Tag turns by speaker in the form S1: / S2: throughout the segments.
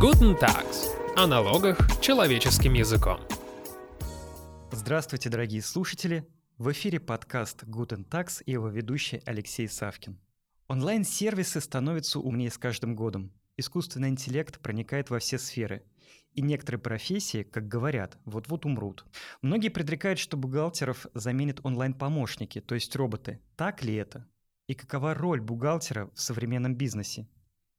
S1: Guten Tags. О налогах человеческим языком.
S2: Здравствуйте, дорогие слушатели! В эфире подкаст Guten Tax и его ведущий Алексей Савкин. Онлайн-сервисы становятся умнее с каждым годом. Искусственный интеллект проникает во все сферы. И некоторые профессии, как говорят, вот-вот умрут. Многие предрекают, что бухгалтеров заменят онлайн-помощники, то есть роботы. Так ли это? И какова роль бухгалтера в современном бизнесе?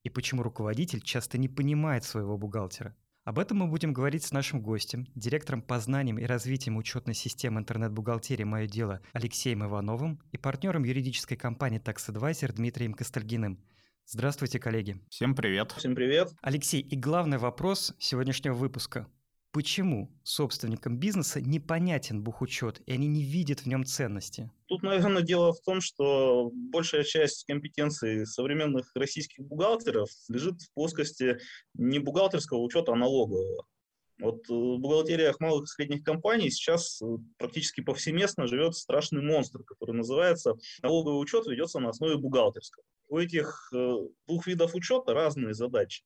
S2: И почему руководитель часто не понимает своего бухгалтера? Об этом мы будем говорить с нашим гостем, директором по знаниям и развитием учетной системы интернет-бухгалтерии «Мое дело» Алексеем Ивановым и партнером юридической компании Tax Advisor Дмитрием Костальгиным. Здравствуйте, коллеги.
S3: Всем привет.
S4: Всем привет.
S2: Алексей, и главный вопрос сегодняшнего выпуска. Почему собственникам бизнеса непонятен бухучет, и они не видят в нем ценности?
S4: Тут, наверное, дело в том, что большая часть компетенций современных российских бухгалтеров лежит в плоскости не бухгалтерского учета, а налогового. Вот э, в бухгалтериях малых и средних компаний сейчас э, практически повсеместно живет страшный монстр, который называется налоговый учет ведется на основе бухгалтерского. У этих э, двух видов учета разные задачи.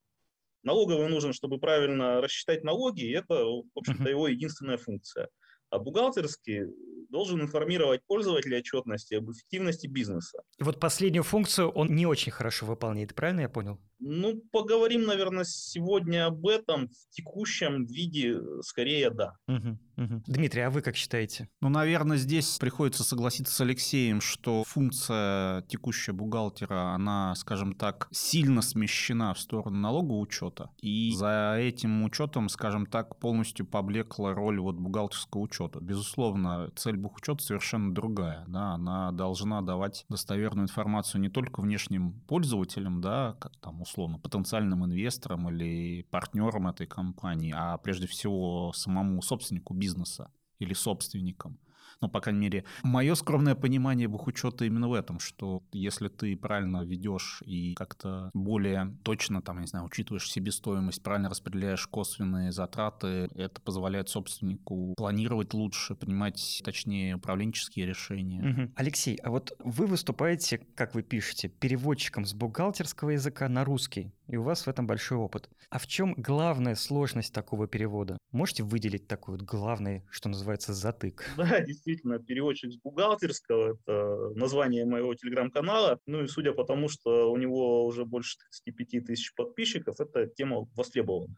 S4: Налоговый нужен, чтобы правильно рассчитать налоги, и это, в общем-то, его единственная функция. А бухгалтерский должен информировать пользователя отчетности об эффективности бизнеса.
S2: И вот последнюю функцию он не очень хорошо выполняет, правильно я понял?
S4: Ну, поговорим, наверное, сегодня об этом в текущем виде, скорее да.
S2: Угу, угу. Дмитрий, а вы как считаете?
S3: Ну, наверное, здесь приходится согласиться с Алексеем, что функция текущая бухгалтера, она, скажем так, сильно смещена в сторону налогового учета, и за этим учетом, скажем так, полностью поблекла роль вот бухгалтерского учета. Безусловно, цель бухучета совершенно другая, да, она должна давать достоверную информацию не только внешним пользователям, да, как там условно, потенциальным инвесторам или партнерам этой компании, а прежде всего самому собственнику бизнеса или собственникам ну, по крайней мере, мое скромное понимание бухучета именно в этом, что если ты правильно ведешь и как-то более точно, там, я не знаю, учитываешь себестоимость, правильно распределяешь косвенные затраты, это позволяет собственнику планировать лучше, принимать, точнее, управленческие решения.
S2: Угу. Алексей, а вот вы выступаете, как вы пишете, переводчиком с бухгалтерского языка на русский, и у вас в этом большой опыт. А в чем главная сложность такого перевода? Можете выделить такой вот главный, что называется, затык?
S4: Да, действительно действительно переводчик с бухгалтерского, это название моего телеграм-канала. Ну и судя по тому, что у него уже больше 35 тысяч подписчиков, эта тема востребована.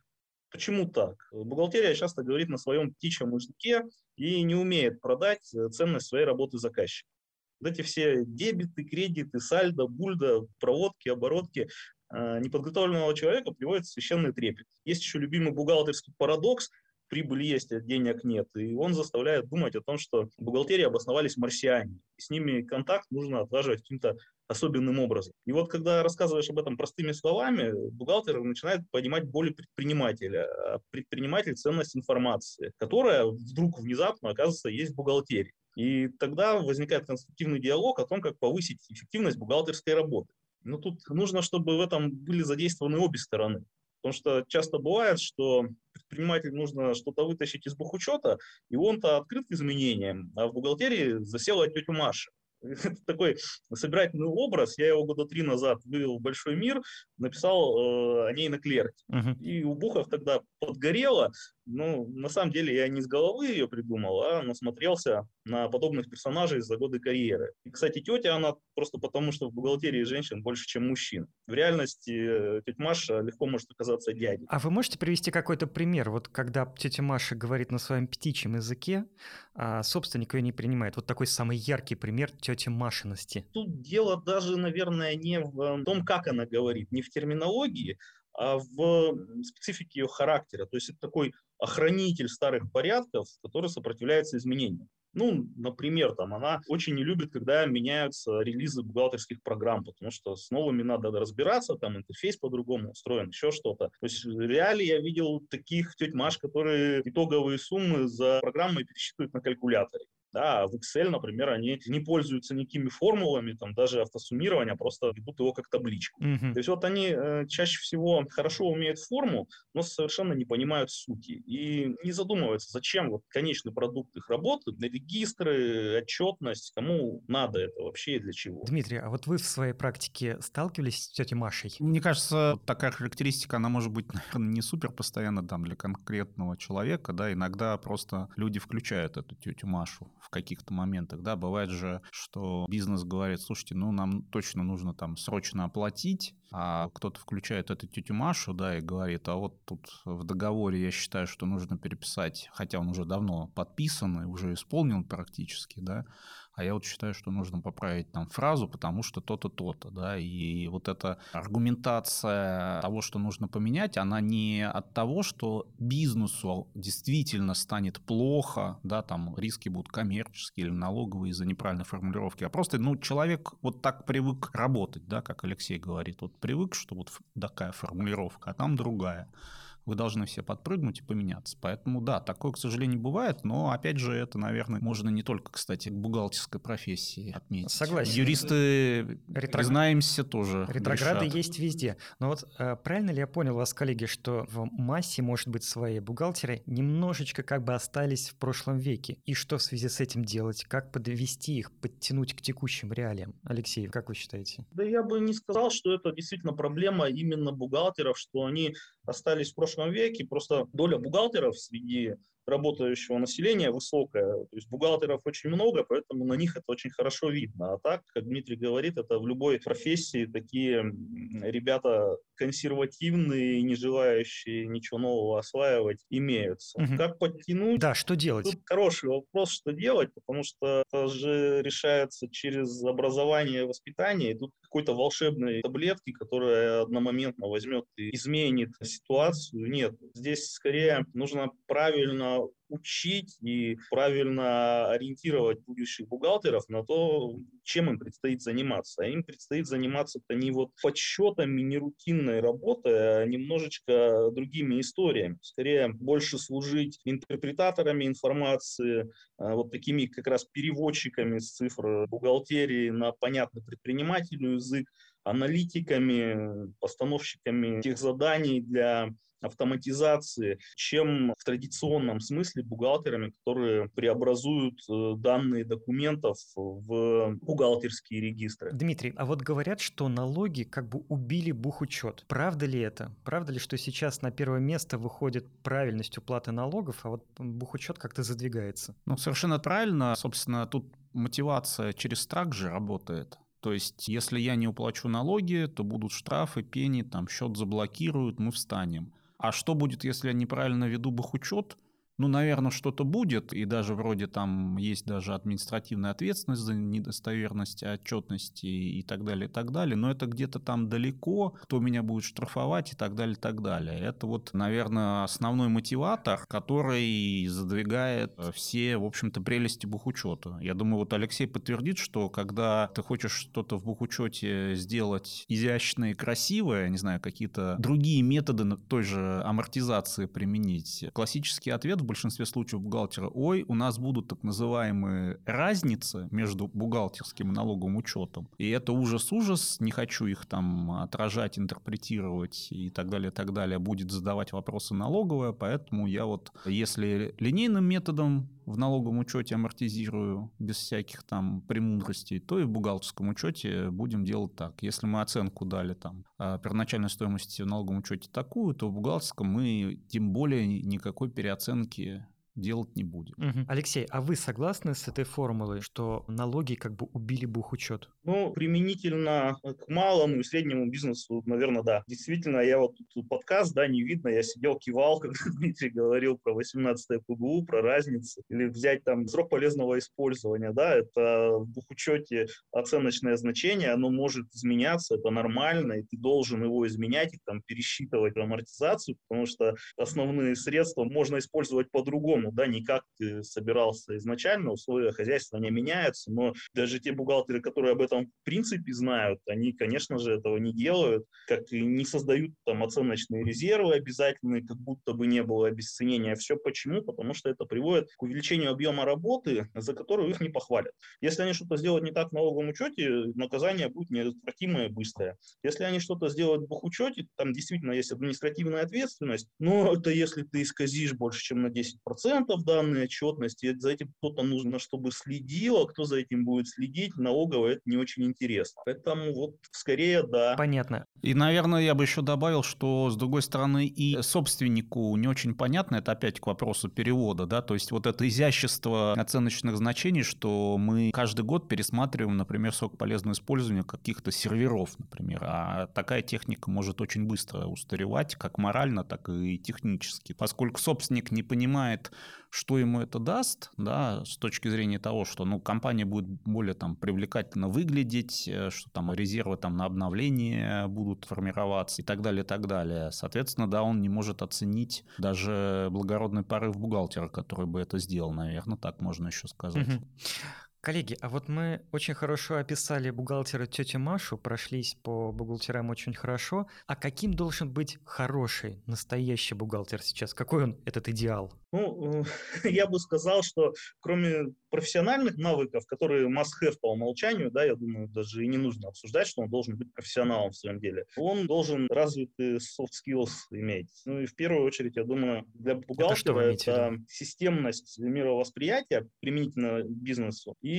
S4: Почему так? Бухгалтерия часто говорит на своем птичьем языке и не умеет продать ценность своей работы заказчику. Вот эти все дебиты, кредиты, сальдо, бульда, проводки, оборотки э, неподготовленного человека приводят в священный трепет. Есть еще любимый бухгалтерский парадокс – прибыль есть, а денег нет. И он заставляет думать о том, что в бухгалтерии обосновались марсиане. И с ними контакт нужно отлаживать каким-то особенным образом. И вот когда рассказываешь об этом простыми словами, бухгалтер начинает понимать более предпринимателя. А предприниматель – ценность информации, которая вдруг внезапно, оказывается, есть в бухгалтерии. И тогда возникает конструктивный диалог о том, как повысить эффективность бухгалтерской работы. Но тут нужно, чтобы в этом были задействованы обе стороны. Потому что часто бывает, что предпринимателю нужно что-то вытащить из бухучета, и он-то открыт к изменениям, а в бухгалтерии засела тетя Маша. Это такой собирательный образ. Я его года три назад вывел в большой мир, написал э, о ней на клерке. Uh-huh. И у Бухов тогда подгорело. Ну, на самом деле я не с головы ее придумал, а насмотрелся на подобных персонажей за годы карьеры. И, кстати, тетя, она просто потому, что в бухгалтерии женщин больше, чем мужчин. В реальности э, тетя Маша легко может оказаться дядей.
S2: А вы можете привести какой-то пример, вот когда тетя Маша говорит на своем птичьем языке, а собственник ее не принимает? Вот такой самый яркий пример тети Машиности.
S4: Тут дело даже, наверное, не в том, как она говорит, не в терминологии, в специфике ее характера. То есть это такой охранитель старых порядков, который сопротивляется изменениям. Ну, например, там она очень не любит, когда меняются релизы бухгалтерских программ, потому что с новыми надо разбираться, там интерфейс по-другому устроен, еще что-то. То есть реале я видел таких теть Маш, которые итоговые суммы за программой пересчитывают на калькуляторе. Да, в Excel, например, они не пользуются никакими формулами, там даже автосуммирования, а просто ведут его как табличку.
S2: Мгм.
S4: То есть вот они э, чаще всего хорошо умеют форму, но совершенно не понимают сути и не задумываются, зачем вот конечный продукт их работы, для регистры, отчетность, кому надо это вообще и для чего.
S2: Дмитрий, а вот вы в своей практике сталкивались с тетей Машей?
S3: Мне кажется, вот такая характеристика, она может быть, наверное, не супер постоянно там для конкретного человека, да, иногда просто люди включают эту тетю Машу в каких-то моментах, да, бывает же, что бизнес говорит, слушайте, ну нам точно нужно там срочно оплатить, а кто-то включает эту тетю Машу, да, и говорит, а вот тут в договоре я считаю, что нужно переписать, хотя он уже давно подписан и уже исполнен практически, да, а я вот считаю, что нужно поправить там фразу, потому что то-то, то-то, да, и вот эта аргументация того, что нужно поменять, она не от того, что бизнесу действительно станет плохо, да, там риски будут коммерческие или налоговые из-за неправильной формулировки, а просто, ну, человек вот так привык работать, да, как Алексей говорит, вот привык, что вот такая формулировка, а там другая вы должны все подпрыгнуть и поменяться. Поэтому да, такое, к сожалению, бывает, но опять же это, наверное, можно не только, кстати, к бухгалтерской профессии отметить.
S2: Согласен.
S3: Юристы,
S2: Ретрог-
S3: признаемся, тоже
S2: Ретрограды
S3: грешат.
S2: есть везде. Но вот э, правильно ли я понял вас, коллеги, что в массе, может быть, свои бухгалтеры немножечко как бы остались в прошлом веке? И что в связи с этим делать? Как подвести их, подтянуть к текущим реалиям? Алексей, как вы считаете?
S4: Да я бы не сказал, что это действительно проблема именно бухгалтеров, что они остались в прошлом веке. Просто доля бухгалтеров среди работающего населения высокая. То есть бухгалтеров очень много, поэтому на них это очень хорошо видно. А так, как Дмитрий говорит, это в любой профессии такие ребята консервативные, не желающие ничего нового осваивать, имеются.
S2: Мгм.
S4: Как подтянуть?
S2: Да, что делать?
S4: Тут хороший вопрос, что делать, потому что это же решается через образование и воспитание, и тут какой-то волшебной таблетки, которая одномоментно возьмет и изменит ситуацию, нет. Здесь скорее нужно правильно учить и правильно ориентировать будущих бухгалтеров на то, чем им предстоит заниматься. А им предстоит заниматься-то не вот подсчетами, не рутинной работой, а немножечко другими историями. Скорее, больше служить интерпретаторами информации, а, вот такими как раз переводчиками с цифр бухгалтерии на понятный предпринимателю язык, аналитиками, постановщиками тех заданий для автоматизации, чем в традиционном смысле бухгалтерами, которые преобразуют э, данные документов в бухгалтерские регистры.
S2: Дмитрий, а вот говорят, что налоги как бы убили бухучет. Правда ли это? Правда ли, что сейчас на первое место выходит правильность уплаты налогов, а вот бухучет как-то задвигается?
S3: Ну, совершенно правильно. Собственно, тут мотивация через страх же работает. То есть, если я не уплачу налоги, то будут штрафы, пени, там счет заблокируют, мы встанем. А что будет, если я неправильно веду бухучет? Ну, наверное, что-то будет, и даже вроде там есть даже административная ответственность за недостоверность отчетности и так далее, и так далее, но это где-то там далеко, кто меня будет штрафовать и так далее, и так далее. Это вот, наверное, основной мотиватор, который задвигает все, в общем-то, прелести бухучета. Я думаю, вот Алексей подтвердит, что когда ты хочешь что-то в бухучете сделать изящное и красивое, не знаю, какие-то другие методы той же амортизации применить, классический ответ в большинстве случаев бухгалтера, ой, у нас будут так называемые разницы между бухгалтерским и налоговым учетом. И это ужас-ужас, не хочу их там отражать, интерпретировать и так далее, и так далее, будет задавать вопросы налоговая, поэтому я вот, если линейным методом в налоговом учете амортизирую без всяких там премудростей, то и в бухгалтерском учете будем делать так. Если мы оценку дали там а, первоначальной стоимости в налоговом учете такую, то в бухгалтерском мы тем более никакой переоценки делать не будем.
S2: Мгм. Алексей, а вы согласны с этой формулой, что налоги как бы убили бухучет?
S4: Ну, применительно к малому и среднему бизнесу, наверное, да. Действительно, я вот тут подкаст, да, не видно, я сидел, кивал, когда Дмитрий говорил про 18 ПГУ, про разницу. Или взять там срок полезного использования, да, это в бухучете оценочное значение, оно может изменяться, это нормально, и ты должен его изменять и там пересчитывать амортизацию, потому что основные средства можно использовать по-другому. По-другому, да, не как ты собирался изначально, условия хозяйства не меняются, но даже те бухгалтеры, которые об этом в принципе знают, они, конечно же, этого не делают, как и не создают там оценочные резервы обязательные, как будто бы не было обесценения. Все почему? Потому что это приводит к увеличению объема работы, за которую их не похвалят. Если они что-то сделают не так в налоговом учете, наказание будет неотвратимое и быстрое. Если они что-то сделают в бухучете, там действительно есть административная ответственность, но это если ты исказишь больше, чем на 10% данной отчетности, за этим кто-то нужно, чтобы следил, а кто за этим будет следить, налогово это не очень интересно. Поэтому вот скорее да.
S2: Понятно.
S3: И, наверное, я бы еще добавил, что, с другой стороны, и собственнику не очень понятно, это опять к вопросу перевода, да, то есть вот это изящество оценочных значений, что мы каждый год пересматриваем, например, срок полезного использования каких-то серверов, например, а такая техника может очень быстро устаревать, как морально, так и технически, поскольку собственник не понимает, что ему это даст, да, с точки зрения того, что, ну, компания будет более там привлекательно выглядеть, э, что там резервы там на обновление будут формироваться и так далее, и так далее. Соответственно, да, он не может оценить даже благородный порыв бухгалтера, который бы это сделал, наверное, так можно еще сказать. Угу.
S2: Коллеги, а вот мы очень хорошо описали бухгалтера тети Машу, прошлись по бухгалтерам очень хорошо. А каким должен быть хороший, настоящий бухгалтер сейчас? Какой он, этот идеал?
S4: Ну, я бы сказал, что кроме профессиональных навыков, которые must-have по умолчанию, да, я думаю, даже и не нужно обсуждать, что он должен быть профессионалом в своем деле. Он должен развитые soft skills иметь. Ну и в первую очередь, я думаю, для бухгалтера это, это системность мировосприятия применительно бизнесу и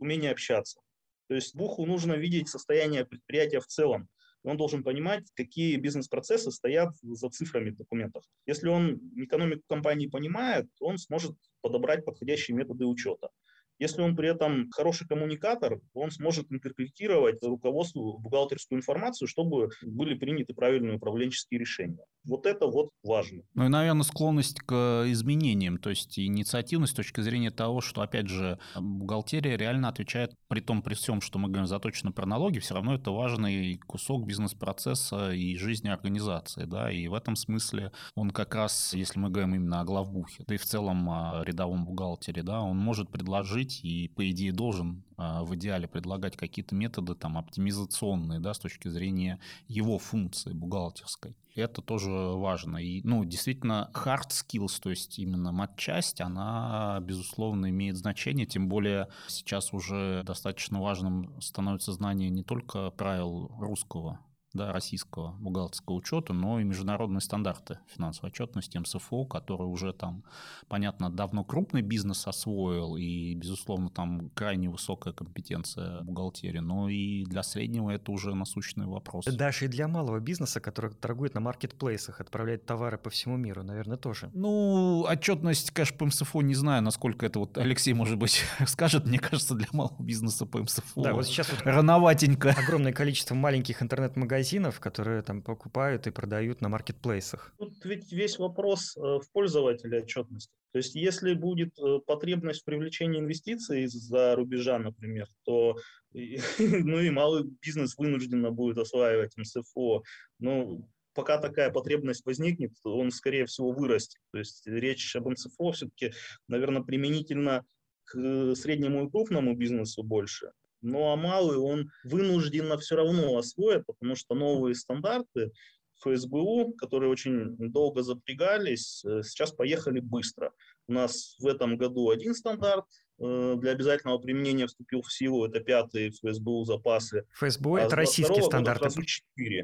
S4: умение общаться. То есть Буху нужно видеть состояние предприятия в целом он должен понимать, какие бизнес-процессы стоят за цифрами в документах. Если он экономику компании понимает, он сможет подобрать подходящие методы учета. Если он при этом хороший коммуникатор, он сможет интерпретировать руководству бухгалтерскую информацию, чтобы были приняты правильные управленческие решения. Вот это вот важно.
S3: Ну и, наверное, склонность к изменениям, то есть инициативность с точки зрения того, что, опять же, бухгалтерия реально отвечает, при том, при всем, что мы говорим заточено про налоги, все равно это важный кусок бизнес-процесса и жизни организации, да, и в этом смысле он как раз, если мы говорим именно о главбухе, да и в целом о рядовом бухгалтере, да, он может предложить быть и, по идее, должен а, в идеале предлагать какие-то методы там оптимизационные, да, с точки зрения его функции бухгалтерской. Это тоже важно. И, ну, действительно, hard skills, то есть именно матчасть, она, безусловно, имеет значение, тем более сейчас уже достаточно важным становится знание не только правил русского да, российского бухгалтерского учета, но и международные стандарты финансовой отчетности МСФО, которые уже там, понятно, давно крупный бизнес освоил, и, безусловно, там крайне высокая компетенция бухгалтерии, но и для среднего это уже насущный вопрос.
S2: Даже и для малого бизнеса, который торгует на маркетплейсах, отправляет товары по всему миру, наверное, тоже.
S3: Ну, отчетность, конечно, по МСФО не знаю, насколько это вот Алексей, может быть, скажет, мне кажется, для малого бизнеса по МСФО.
S2: Да, вот сейчас вот
S3: рановатенько.
S2: Огромное количество маленьких интернет-магазинов магазинов, которые там покупают и продают на маркетплейсах.
S4: Тут ведь весь вопрос э, в пользователе отчетности. То есть если будет э, потребность в привлечении инвестиций из-за рубежа, например, то ну и малый бизнес вынужденно будет осваивать МСФО. Ну, пока такая потребность возникнет, он, скорее всего, вырастет. То есть речь об МСФО все-таки, наверное, применительно к среднему и крупному бизнесу больше. Ну а малый он вынужденно все равно освоит, потому что новые стандарты ФСБУ, которые очень долго запрягались, э, сейчас поехали быстро. У нас в этом году один стандарт для обязательного применения вступил в силу, это пятый ФСБУ запасы.
S2: ФСБУ а это российский стандарт.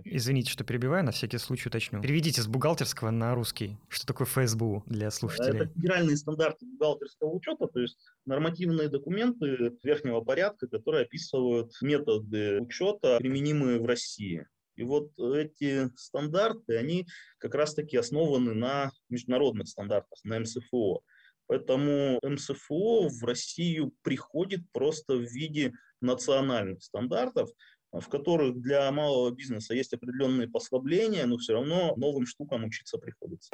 S2: Извините, что перебиваю, на всякий случай уточню. Переведите с бухгалтерского на русский. Что такое ФСБУ для слушателей?
S4: Это федеральные стандарты бухгалтерского учета, то есть нормативные документы верхнего порядка, которые описывают методы учета, применимые в России. И вот эти стандарты, они как раз-таки основаны на международных стандартах, на МСФО. Поэтому МСФО в Россию приходит просто в виде национальных стандартов, в которых для малого бизнеса есть определенные послабления, но все равно новым штукам учиться приходится.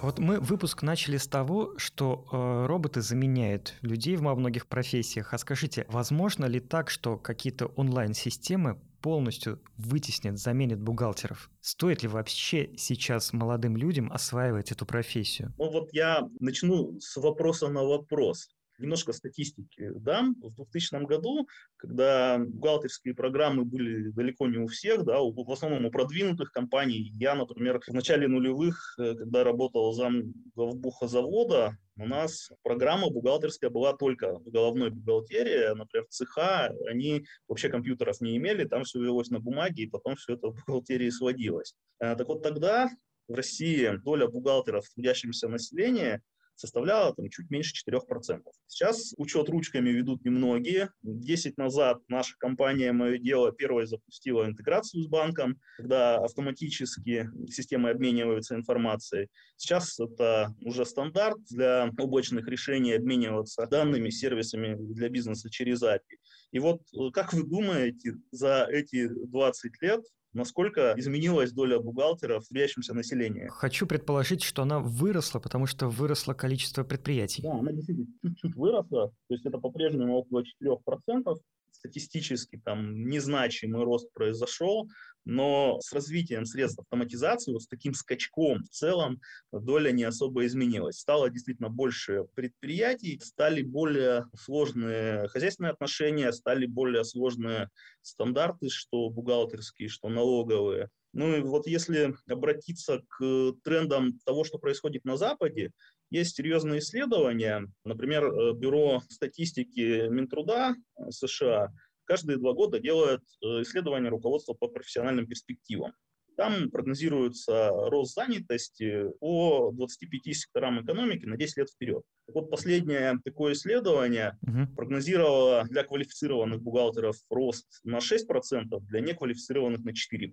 S2: Вот мы выпуск начали с того, что э, роботы заменяют людей во многих профессиях. А скажите, возможно ли так, что какие-то онлайн-системы полностью вытеснит, заменит бухгалтеров? Стоит ли вообще сейчас молодым людям осваивать эту профессию?
S4: Ну вот я начну с вопроса на вопрос немножко статистики дам. В 2000 году, когда бухгалтерские программы были далеко не у всех, да, в основном у продвинутых компаний, я, например, в начале нулевых, э, когда работал зам главбуха завода, у нас программа бухгалтерская была только в головной бухгалтерии, например, цеха, они вообще компьютеров не имели, там все велось на бумаге, и потом все это в бухгалтерии сводилось. Э, так вот тогда в России доля бухгалтеров в трудящемся населения составляла там, чуть меньше 4%. Сейчас учет ручками ведут немногие. Десять назад наша компания «Мое дело» первой запустила интеграцию с банком, когда автоматически системы обмениваются информацией. Сейчас это уже стандарт для облачных решений обмениваться данными, сервисами для бизнеса через API. И вот э, как вы думаете, за эти 20 лет насколько изменилась доля бухгалтеров в трудящемся населении.
S2: Хочу предположить, что она выросла, потому что выросло количество предприятий.
S4: Да, она действительно чуть-чуть выросла, то есть это по-прежнему около 4%, статистически там незначимый рост произошел, но с развитием средств автоматизации, вот с таким скачком в целом доля не особо изменилась. Стало действительно больше предприятий, стали более сложные хозяйственные отношения, стали более сложные стандарты, что бухгалтерские, что налоговые. Ну и вот если обратиться к трендам того, что происходит на Западе, есть серьезные исследования. Например, э, Бюро статистики Минтруда э, США каждые два года делает э, исследования руководства по профессиональным перспективам. Там прогнозируется рост занятости по 25 секторам экономики на 10 лет вперед. вот последнее такое исследование угу. прогнозировало для квалифицированных бухгалтеров рост на 6%, для неквалифицированных на 4%.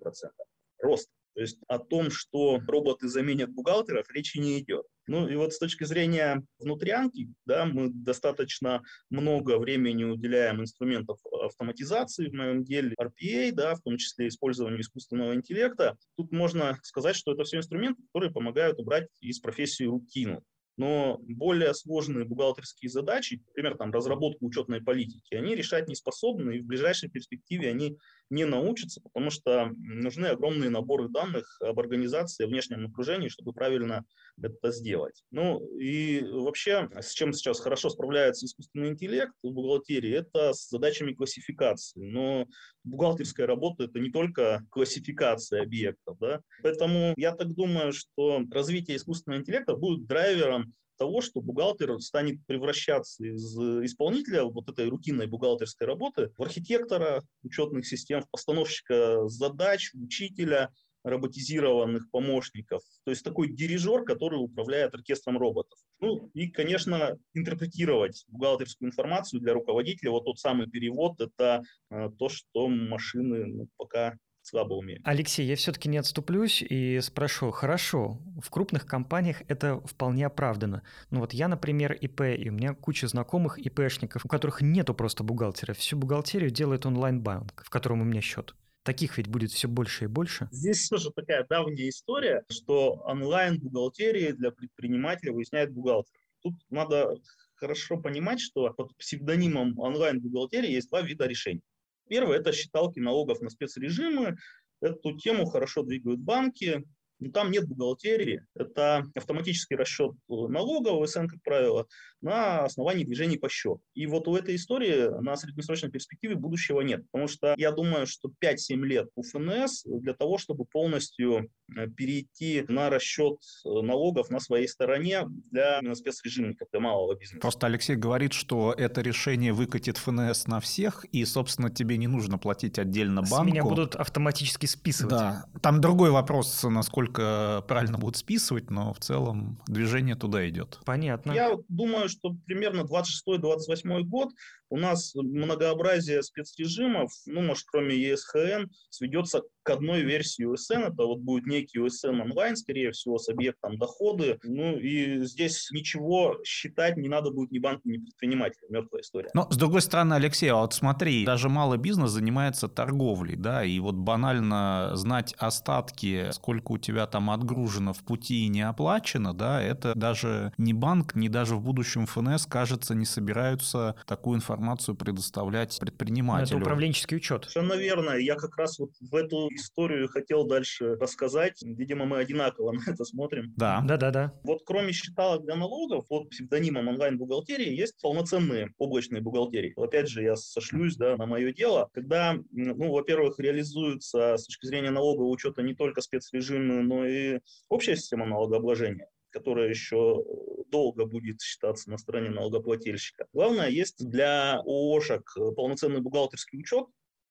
S4: Рост. То есть о том, что роботы заменят бухгалтеров, речи не идет. Ну и вот с точки зрения внутрянки, да, мы достаточно много времени уделяем инструментов автоматизации в моем деле, RPA, да, в том числе использованию искусственного интеллекта. Тут можно сказать, что это все инструменты, которые помогают убрать из профессии рутину но более сложные бухгалтерские задачи, например, там, разработку учетной политики, они решать не способны, и в ближайшей перспективе они не научатся, потому что нужны огромные наборы данных об организации, внешнем окружении, чтобы правильно это сделать. Ну и вообще, с чем сейчас хорошо справляется искусственный интеллект в бухгалтерии, это с задачами классификации. Но бухгалтерская работа – это не только классификация объектов. Да? Поэтому я так думаю, что развитие искусственного интеллекта будет драйвером того, что бухгалтер станет превращаться из исполнителя вот этой рутинной бухгалтерской работы в архитектора учетных систем, в постановщика задач, учителя, роботизированных помощников. То есть такой дирижер, который управляет оркестром роботов. Ну и, конечно, интерпретировать бухгалтерскую информацию для руководителя. Вот тот самый перевод – это э, то, что машины ну, пока слабо умеют.
S2: Алексей, я все-таки не отступлюсь и спрошу, хорошо, в крупных компаниях это вполне оправдано. Ну вот я, например, ИП, и у меня куча знакомых ИПшников, у которых нету просто бухгалтера. Всю бухгалтерию делает онлайн-банк, в котором у меня счет. Таких ведь будет все больше и больше.
S4: Здесь тоже такая давняя история, что онлайн-бухгалтерии для предпринимателя выясняет бухгалтер. Тут надо хорошо понимать, что под псевдонимом онлайн-бухгалтерии есть два вида решений. Первое – это считалки налогов на спецрежимы. Эту тему хорошо двигают банки, но там нет бухгалтерии. Это автоматический расчет налогов, ВСН, как правило, на основании движений по счету. И вот у этой истории на среднесрочной перспективе будущего нет. Потому что я думаю, что 5-7 лет у ФНС для того, чтобы полностью э, перейти на расчет э, налогов на своей стороне для спецрежимников, для малого бизнеса.
S3: Просто Алексей говорит, что это решение выкатит ФНС на всех, и, собственно, тебе не нужно платить отдельно банку. С
S2: меня будут автоматически списывать.
S3: Да. Там другой вопрос, насколько правильно будут списывать, но в целом движение туда идет.
S2: Понятно.
S4: Я думаю, что примерно 26-28 год у нас многообразие спецрежимов, ну, может, кроме ЕСХН, сведется к одной версии USN. Это вот будет некий USN онлайн, скорее всего, с объектом доходы. Ну и здесь ничего считать не надо будет ни банку, ни предпринимателю. Мертвая история.
S3: Но, с другой стороны, Алексей, а вот смотри, даже малый бизнес занимается торговлей, да, и вот банально знать остатки, сколько у тебя там отгружено в пути и не оплачено, да, это даже не банк, не даже в будущем ФНС, кажется, не собираются такую информацию предоставлять предпринимателю.
S2: Но это управленческий учет.
S4: Совершенно верно. Я как раз вот в эту историю хотел дальше рассказать. Видимо, мы одинаково на это смотрим.
S3: Да.
S2: Да-да-да.
S4: Вот кроме считалок для налогов, под псевдонимом онлайн-бухгалтерии есть полноценные облачные бухгалтерии. Опять же, я сошлюсь да, на мое дело. Когда, ну, во-первых, реализуется с точки зрения налогового учета не только спецрежимы, но и общая система налогообложения которая еще долго будет считаться на стороне налогоплательщика. Главное, есть для ООшек полноценный бухгалтерский учет,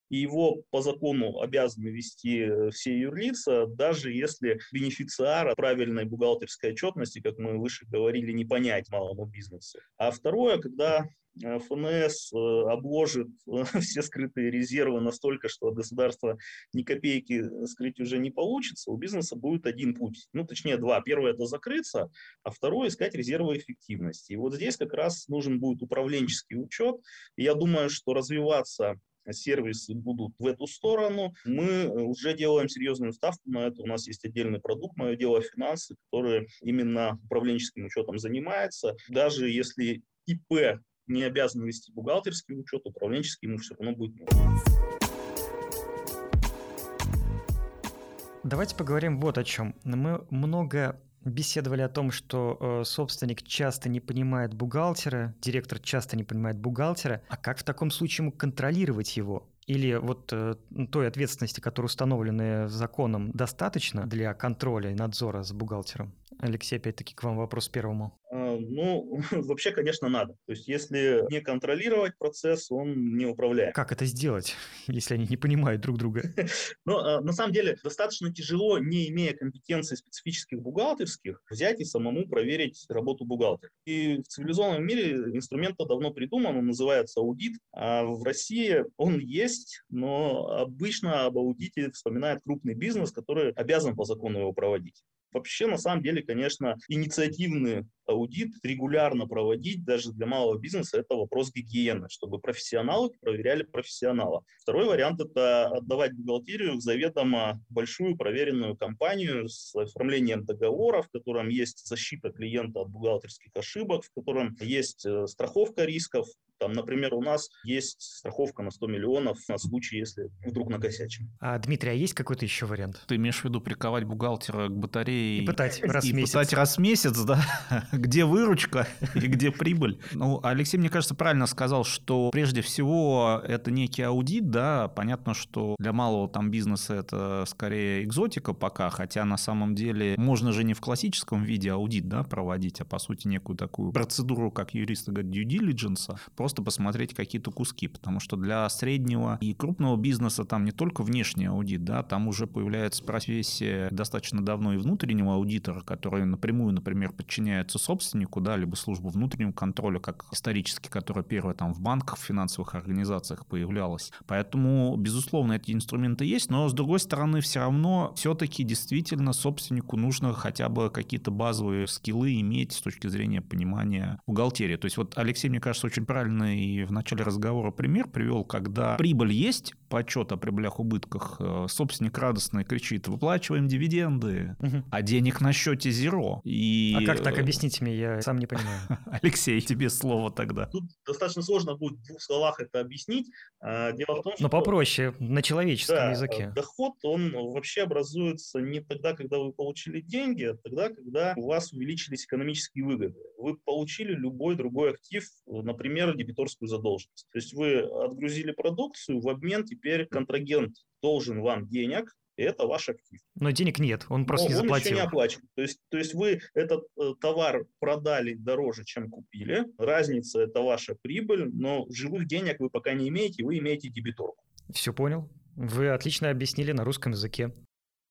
S4: и его по закону обязаны вести э, все юрлица, даже если бенефициара правильной бухгалтерской отчетности, как мы выше говорили, не понять малому бизнесу. А второе, когда э, ФНС э, обложит все скрытые резервы настолько, что государство ни копейки скрыть уже не получится, у бизнеса будет один путь. Ну, точнее, два. Первое – это закрыться, а второе – искать резервы эффективности. И вот здесь как раз нужен будет управленческий учет. И я думаю, что развиваться сервисы будут в эту сторону. Мы уже делаем серьезную ставку на это. У нас есть отдельный продукт «Мое дело финансы», который именно управленческим учетом занимается. Даже если ИП не обязан вести бухгалтерский учет, управленческий ему все равно будет нужен.
S2: Давайте поговорим вот о чем. Мы много беседовали о том, что э, собственник часто не понимает бухгалтера, директор часто не понимает бухгалтера. А как в таком случае ему контролировать его? Или вот э, той ответственности, которая установлена законом, достаточно для контроля и надзора с бухгалтером? Алексей, опять-таки к вам вопрос первому.
S4: А, ну, вообще, конечно, надо. То есть, если не контролировать процесс, он не управляем.
S2: Как это сделать, если они не понимают друг друга?
S4: Ну, а, на самом деле, достаточно тяжело, не имея компетенций специфических бухгалтерских, взять и самому проверить работу бухгалтера. И в цивилизованном мире инструмент давно придуман, он называется аудит. А в России он есть, но обычно об аудите вспоминает крупный бизнес, который обязан по закону его проводить. Вообще, на самом деле, конечно, инициативный аудит регулярно проводить даже для малого бизнеса – это вопрос гигиены, чтобы профессионалы проверяли профессионала. Второй вариант – это отдавать бухгалтерию в заведомо большую проверенную компанию с оформлением договора, в котором есть защита клиента от бухгалтерских ошибок, в котором есть э, страховка рисков, там, например, у нас есть страховка на 100 миллионов на случай, если вдруг накосячим.
S2: А, Дмитрий, а есть какой-то еще вариант?
S3: Ты имеешь в виду приковать бухгалтера к батарее?
S2: И пытать раз
S3: и
S2: в месяц.
S3: пытать раз в месяц, да? где выручка и где прибыль? Ну, Алексей, мне кажется, правильно сказал, что прежде всего это некий аудит, да, понятно, что для малого там бизнеса это скорее экзотика пока, хотя на самом деле можно же не в классическом виде аудит, да, проводить, а по сути некую такую процедуру, как юристы говорят, due diligence, просто посмотреть какие-то куски, потому что для среднего и крупного бизнеса там не только внешний аудит, да, там уже появляется профессия достаточно давно и внутреннего аудитора, который напрямую, например, подчиняется собственнику, да, либо службу внутреннего контроля, как исторически, которая первая там в банках, в финансовых организациях появлялась. Поэтому, безусловно, эти инструменты есть, но с другой стороны, все равно все-таки действительно собственнику нужно хотя бы какие-то базовые скиллы иметь с точки зрения понимания бухгалтерии. То есть вот Алексей, мне кажется, очень правильно и в начале разговора пример привел, когда прибыль есть, почет о прибылях убытках, э, собственник радостно кричит, выплачиваем дивиденды, угу. а денег на счете зеро.
S2: И... А как так, объясните мне, я сам не понимаю.
S3: Алексей, тебе слово тогда.
S4: Тут достаточно сложно будет в двух словах это объяснить. А, дело в том,
S2: что... Но попроще, на человеческом да, языке.
S4: Доход, он вообще образуется не тогда, когда вы получили деньги, а тогда, когда у вас увеличились экономические выгоды. Вы получили любой другой актив, например, дебиторскую задолженность. То есть вы отгрузили продукцию, в обмен теперь контрагент должен вам денег, и это ваш актив.
S2: Но денег нет, он просто
S4: Но
S2: не заплатил.
S4: Он еще не оплачен. То есть, то есть вы этот э, товар продали дороже, чем купили, разница – это ваша прибыль, но живых денег вы пока не имеете, вы имеете дебиторку.
S2: Все понял. Вы отлично объяснили на русском языке.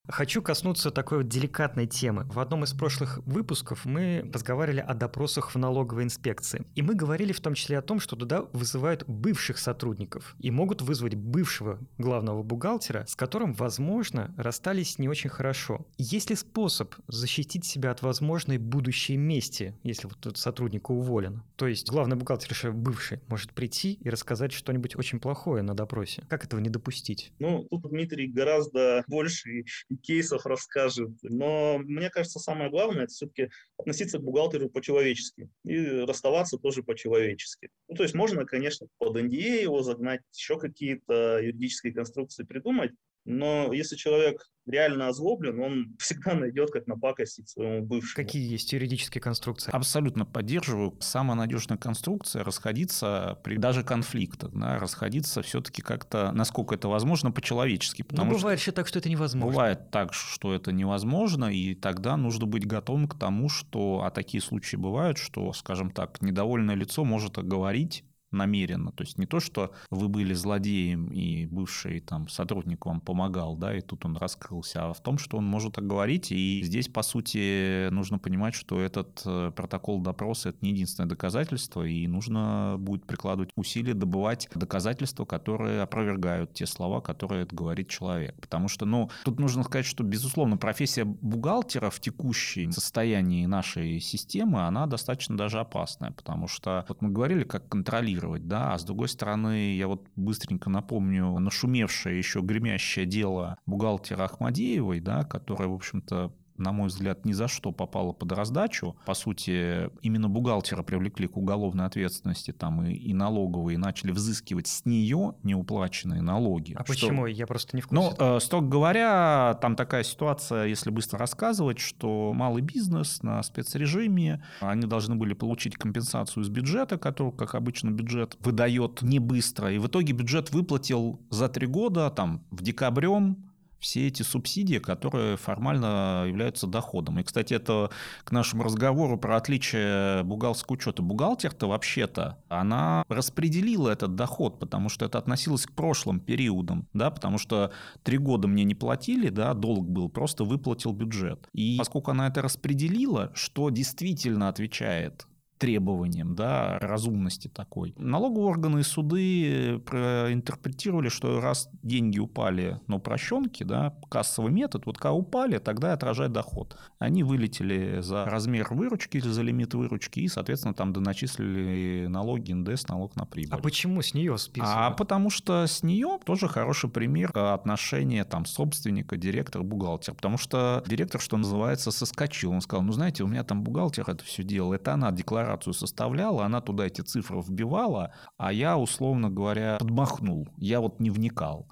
S2: Хочу коснуться такой вот деликатной темы. В одном из прошлых выпусков мы разговаривали о допросах в налоговой инспекции. И мы говорили в том числе о том, что туда вызывают бывших сотрудников и могут вызвать бывшего главного бухгалтера, с которым, возможно, расстались не очень хорошо. Есть ли способ защитить себя от возможной будущей мести, если вот этот сотрудник уволен? То есть главный бухгалтер, еще бывший, может прийти и рассказать что-нибудь очень плохое на допросе. Как этого не допустить?
S4: Ну, тут Дмитрий гораздо больше кейсов расскажет. Но мне кажется, самое главное, это все-таки относиться к бухгалтеру по-человечески и расставаться тоже по-человечески. Ну, то есть можно, конечно, под NDA его загнать, еще какие-то юридические конструкции придумать, но если человек реально озлоблен, он всегда найдет, как напакостить своему бывшему.
S2: Какие есть юридические конструкции?
S3: Абсолютно поддерживаю. Самая надежная конструкция расходиться при даже конфликтах, да, расходиться все-таки как-то, насколько это возможно, по-человечески.
S2: Ну, потому Но бывает что... еще так, что это невозможно.
S3: Бывает так, что это невозможно, и тогда нужно быть готовым к тому, что, а такие случаи бывают, что, скажем так, недовольное лицо может оговорить намеренно. То есть не то, что вы были злодеем и бывший там сотрудник вам помогал, да, и тут он раскрылся, а в том, что он может оговорить. И здесь, по сути, нужно понимать, что этот э, протокол допроса – это не единственное доказательство, и нужно будет прикладывать усилия добывать доказательства, которые опровергают те слова, которые говорит человек. Потому что, ну, тут нужно сказать, что, безусловно, профессия бухгалтера в текущем состоянии нашей системы, она достаточно даже опасная, потому что вот мы говорили, как контролировать регулировать, да, а с другой стороны, я вот быстренько напомню нашумевшее еще гремящее дело бухгалтера Ахмадеевой, да, которая, в общем-то, на мой взгляд, ни за что попала под раздачу. По сути, именно бухгалтера привлекли к уголовной ответственности там и, и налоговые, и начали взыскивать с нее неуплаченные налоги.
S2: А что... почему? Я просто не в курсе.
S3: Ну, э, строго говоря, там такая ситуация, если быстро рассказывать, что малый бизнес на спецрежиме, они должны были получить компенсацию из бюджета, который, как обычно, бюджет выдает не быстро. И в итоге бюджет выплатил за три года, там, в декабрем все эти субсидии, которые формально являются доходом. И, кстати, это к нашему разговору про отличие бухгалтерского учета. Бухгалтер-то вообще-то, она распределила этот доход, потому что это относилось к прошлым периодам, да, потому что три года мне не платили, да, долг был, просто выплатил бюджет. И поскольку она это распределила, что действительно отвечает требованиям, да, разумности такой. Налоговые органы и суды проинтерпретировали, что раз деньги упали на упрощенке, да, кассовый метод, вот когда упали, тогда отражает доход. Они вылетели за размер выручки или за лимит выручки и, соответственно, там доначислили налоги, НДС, налог на прибыль.
S2: А почему с нее списывают?
S3: А потому что с нее тоже хороший пример отношения там собственника, директора, бухгалтера. Потому что директор, что называется, соскочил. Он сказал, ну, знаете, у меня там бухгалтер это все делал, это она декларация декларацию составляла, она туда эти цифры вбивала, а я, условно говоря, подмахнул. Я вот не вникал.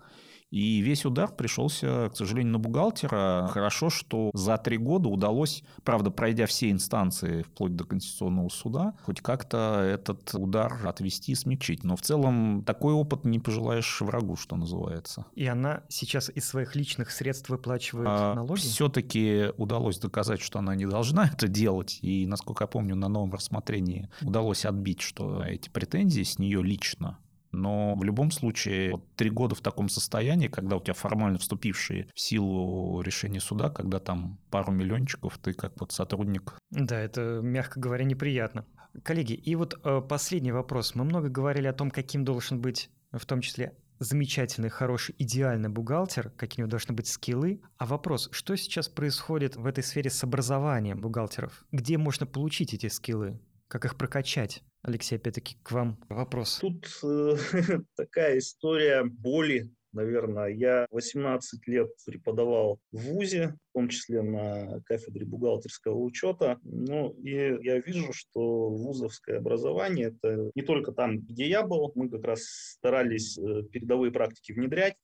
S3: И весь удар пришелся, к сожалению, на бухгалтера. Хорошо, что за три года удалось, правда, пройдя все инстанции вплоть до Конституционного суда, хоть как-то этот удар отвести и смягчить. Но в целом такой опыт не пожелаешь врагу, что называется.
S2: И она сейчас из своих личных средств выплачивает а, налоги?
S3: Все-таки удалось доказать, что она не должна это делать. И, насколько я помню, на новом рассмотрении удалось отбить, что эти претензии с нее лично но в любом случае, вот три года в таком состоянии, когда у тебя формально вступившие в силу решения суда, когда там пару миллиончиков, ты как вот сотрудник.
S2: Да, это, мягко говоря, неприятно. Коллеги, и вот э, последний вопрос. Мы много говорили о том, каким должен быть, в том числе, замечательный, хороший, идеальный бухгалтер, какими должны быть скиллы. А вопрос, что сейчас происходит в этой сфере с образованием бухгалтеров? Где можно получить эти скиллы? Как их прокачать? Алексей, опять-таки к вам вопрос.
S4: Тут э, такая история боли, наверное. Я 18 лет преподавал в ВУЗе, в том числе на кафедре бухгалтерского учета. Ну, и я вижу, что вузовское образование – это не только там, где я был, мы как раз старались э, передовые практики внедрять,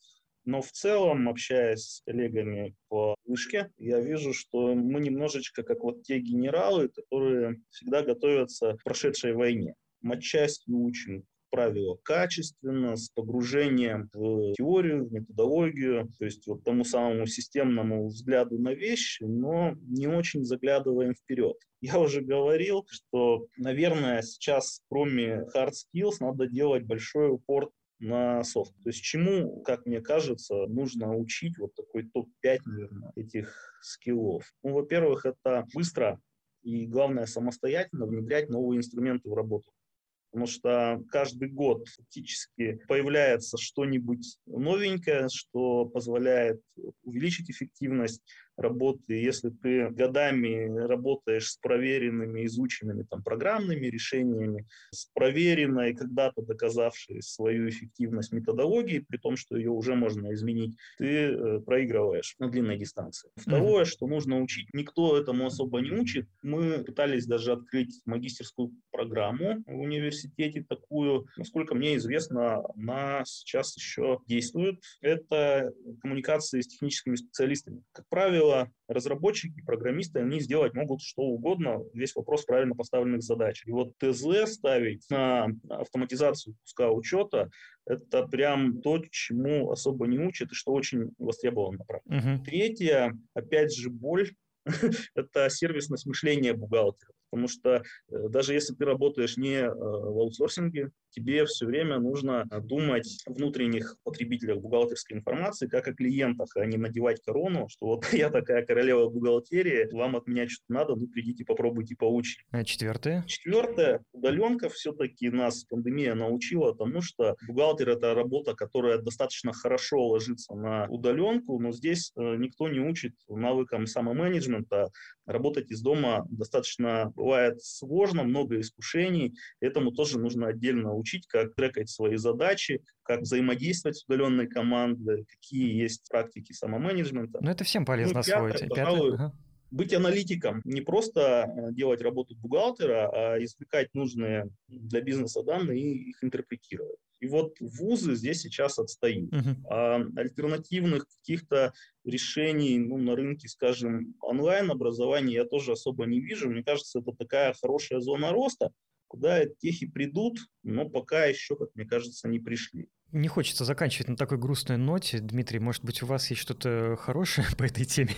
S4: но в целом, общаясь с коллегами по вышке, я вижу, что мы немножечко как вот те генералы, которые всегда готовятся к прошедшей войне. Матчастью учим правила качественно, с погружением в теорию, в методологию, то есть вот тому самому системному взгляду на вещи, но не очень заглядываем вперед. Я уже говорил, что, наверное, сейчас кроме hard skills надо делать большой упор на софт. То есть чему, как мне кажется, нужно учить вот такой топ-5, наверное, этих скиллов. Ну, во-первых, это быстро и, главное, самостоятельно внедрять новые инструменты в работу потому что каждый год фактически появляется что-нибудь новенькое, что позволяет увеличить эффективность работы. Если ты годами работаешь с проверенными, изученными там, программными решениями, с проверенной, когда-то доказавшей свою эффективность методологией, при том, что ее уже можно изменить, ты э, проигрываешь на длинной дистанции. Второе, mm-hmm. что нужно учить, никто этому особо не учит. Мы пытались даже открыть магистерскую программу в университете, такую, насколько мне известно, она сейчас еще действует. Это коммуникации с техническими специалистами. Как правило, правило, разработчики, программисты, они сделать могут что угодно, весь вопрос правильно поставленных задач. И вот ТЗ ставить на автоматизацию куска учета, это прям то, чему особо не учат и что очень востребовано. Угу. Третье, опять же, боль это сервисность мышления бухгалтера. Потому что э, даже если ты работаешь не э, в аутсорсинге, тебе все время нужно думать о внутренних потребителях бухгалтерской информации, как о клиентах, а не надевать корону, что вот я такая королева бухгалтерии, вам от меня что-то надо, ну придите, попробуйте поучить.
S2: А четвертое?
S4: Четвертое. Удаленка все-таки нас пандемия научила тому, что бухгалтер – это работа, которая достаточно хорошо ложится на удаленку, но здесь э, никто не учит навыкам самоменеджмента. Работать из дома достаточно бывает сложно, много искушений, этому тоже нужно отдельно учить, как трекать свои задачи, как взаимодействовать с удаленной командой, какие есть практики самоменеджмента.
S2: Ну, это всем полезно ну, пятое, освоить.
S4: Пожалуй, Ага. Быть аналитиком, не просто э, делать работу бухгалтера, а извлекать нужные для бизнеса данные и их интерпретировать. И вот вузы здесь сейчас отстают. Uh-huh. А альтернативных каких-то решений ну, на рынке, скажем, онлайн-образования я тоже особо не вижу. Мне кажется, это такая хорошая зона роста, куда техи придут, но пока еще, как мне кажется, не пришли.
S2: Не хочется заканчивать на такой грустной ноте. Дмитрий, может быть, у вас есть что-то хорошее по этой теме?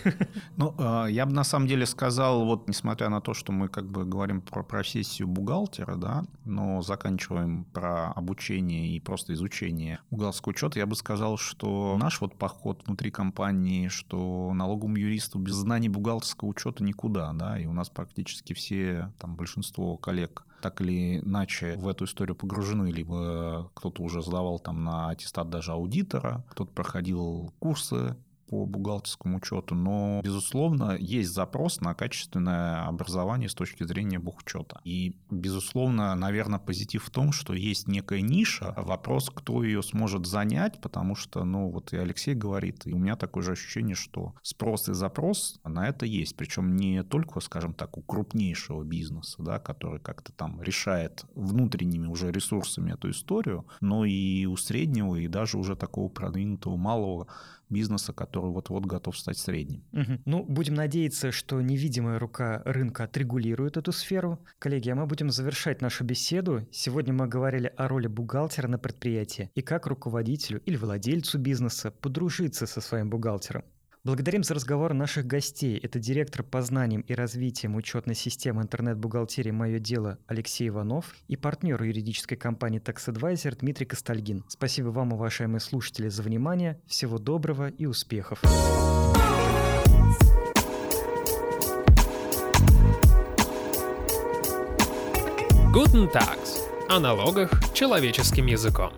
S3: Ну, а, я бы на самом деле сказал, вот несмотря на то, что мы как бы говорим про профессию бухгалтера, да, но заканчиваем про обучение и просто изучение бухгалтерского учета, я бы сказал, что наш вот поход внутри компании, что налоговому юристу без знаний бухгалтерского учета никуда, да, и у нас практически все, там, большинство коллег так или иначе в эту историю погружены, либо кто-то уже сдавал там на аттестат даже аудитора, кто-то проходил курсы по бухгалтерскому учету, но, безусловно, есть запрос на качественное образование с точки зрения бухучета. И, безусловно, наверное, позитив в том, что есть некая ниша, вопрос, кто ее сможет занять, потому что, ну, вот и Алексей говорит, и у меня такое же ощущение, что спрос и запрос на это есть, причем не только, скажем так, у крупнейшего бизнеса, да, который как-то там решает внутренними уже ресурсами эту историю, но и у среднего, и даже уже такого продвинутого малого бизнеса, который вот-вот готов стать средним.
S2: Угу. Ну, будем надеяться, что невидимая рука рынка отрегулирует эту сферу. Коллеги, а мы будем завершать нашу беседу. Сегодня мы говорили о роли бухгалтера на предприятии и как руководителю или владельцу бизнеса подружиться со своим бухгалтером. Благодарим за разговор наших гостей. Это директор по знаниям и развитием учетной системы интернет-бухгалтерии «Мое дело» Алексей Иванов и партнер юридической компании Tax Advisor Дмитрий Костальгин. Спасибо вам, уважаемые слушатели, за внимание. Всего доброго и успехов.
S1: Guten Tags. О налогах человеческим языком.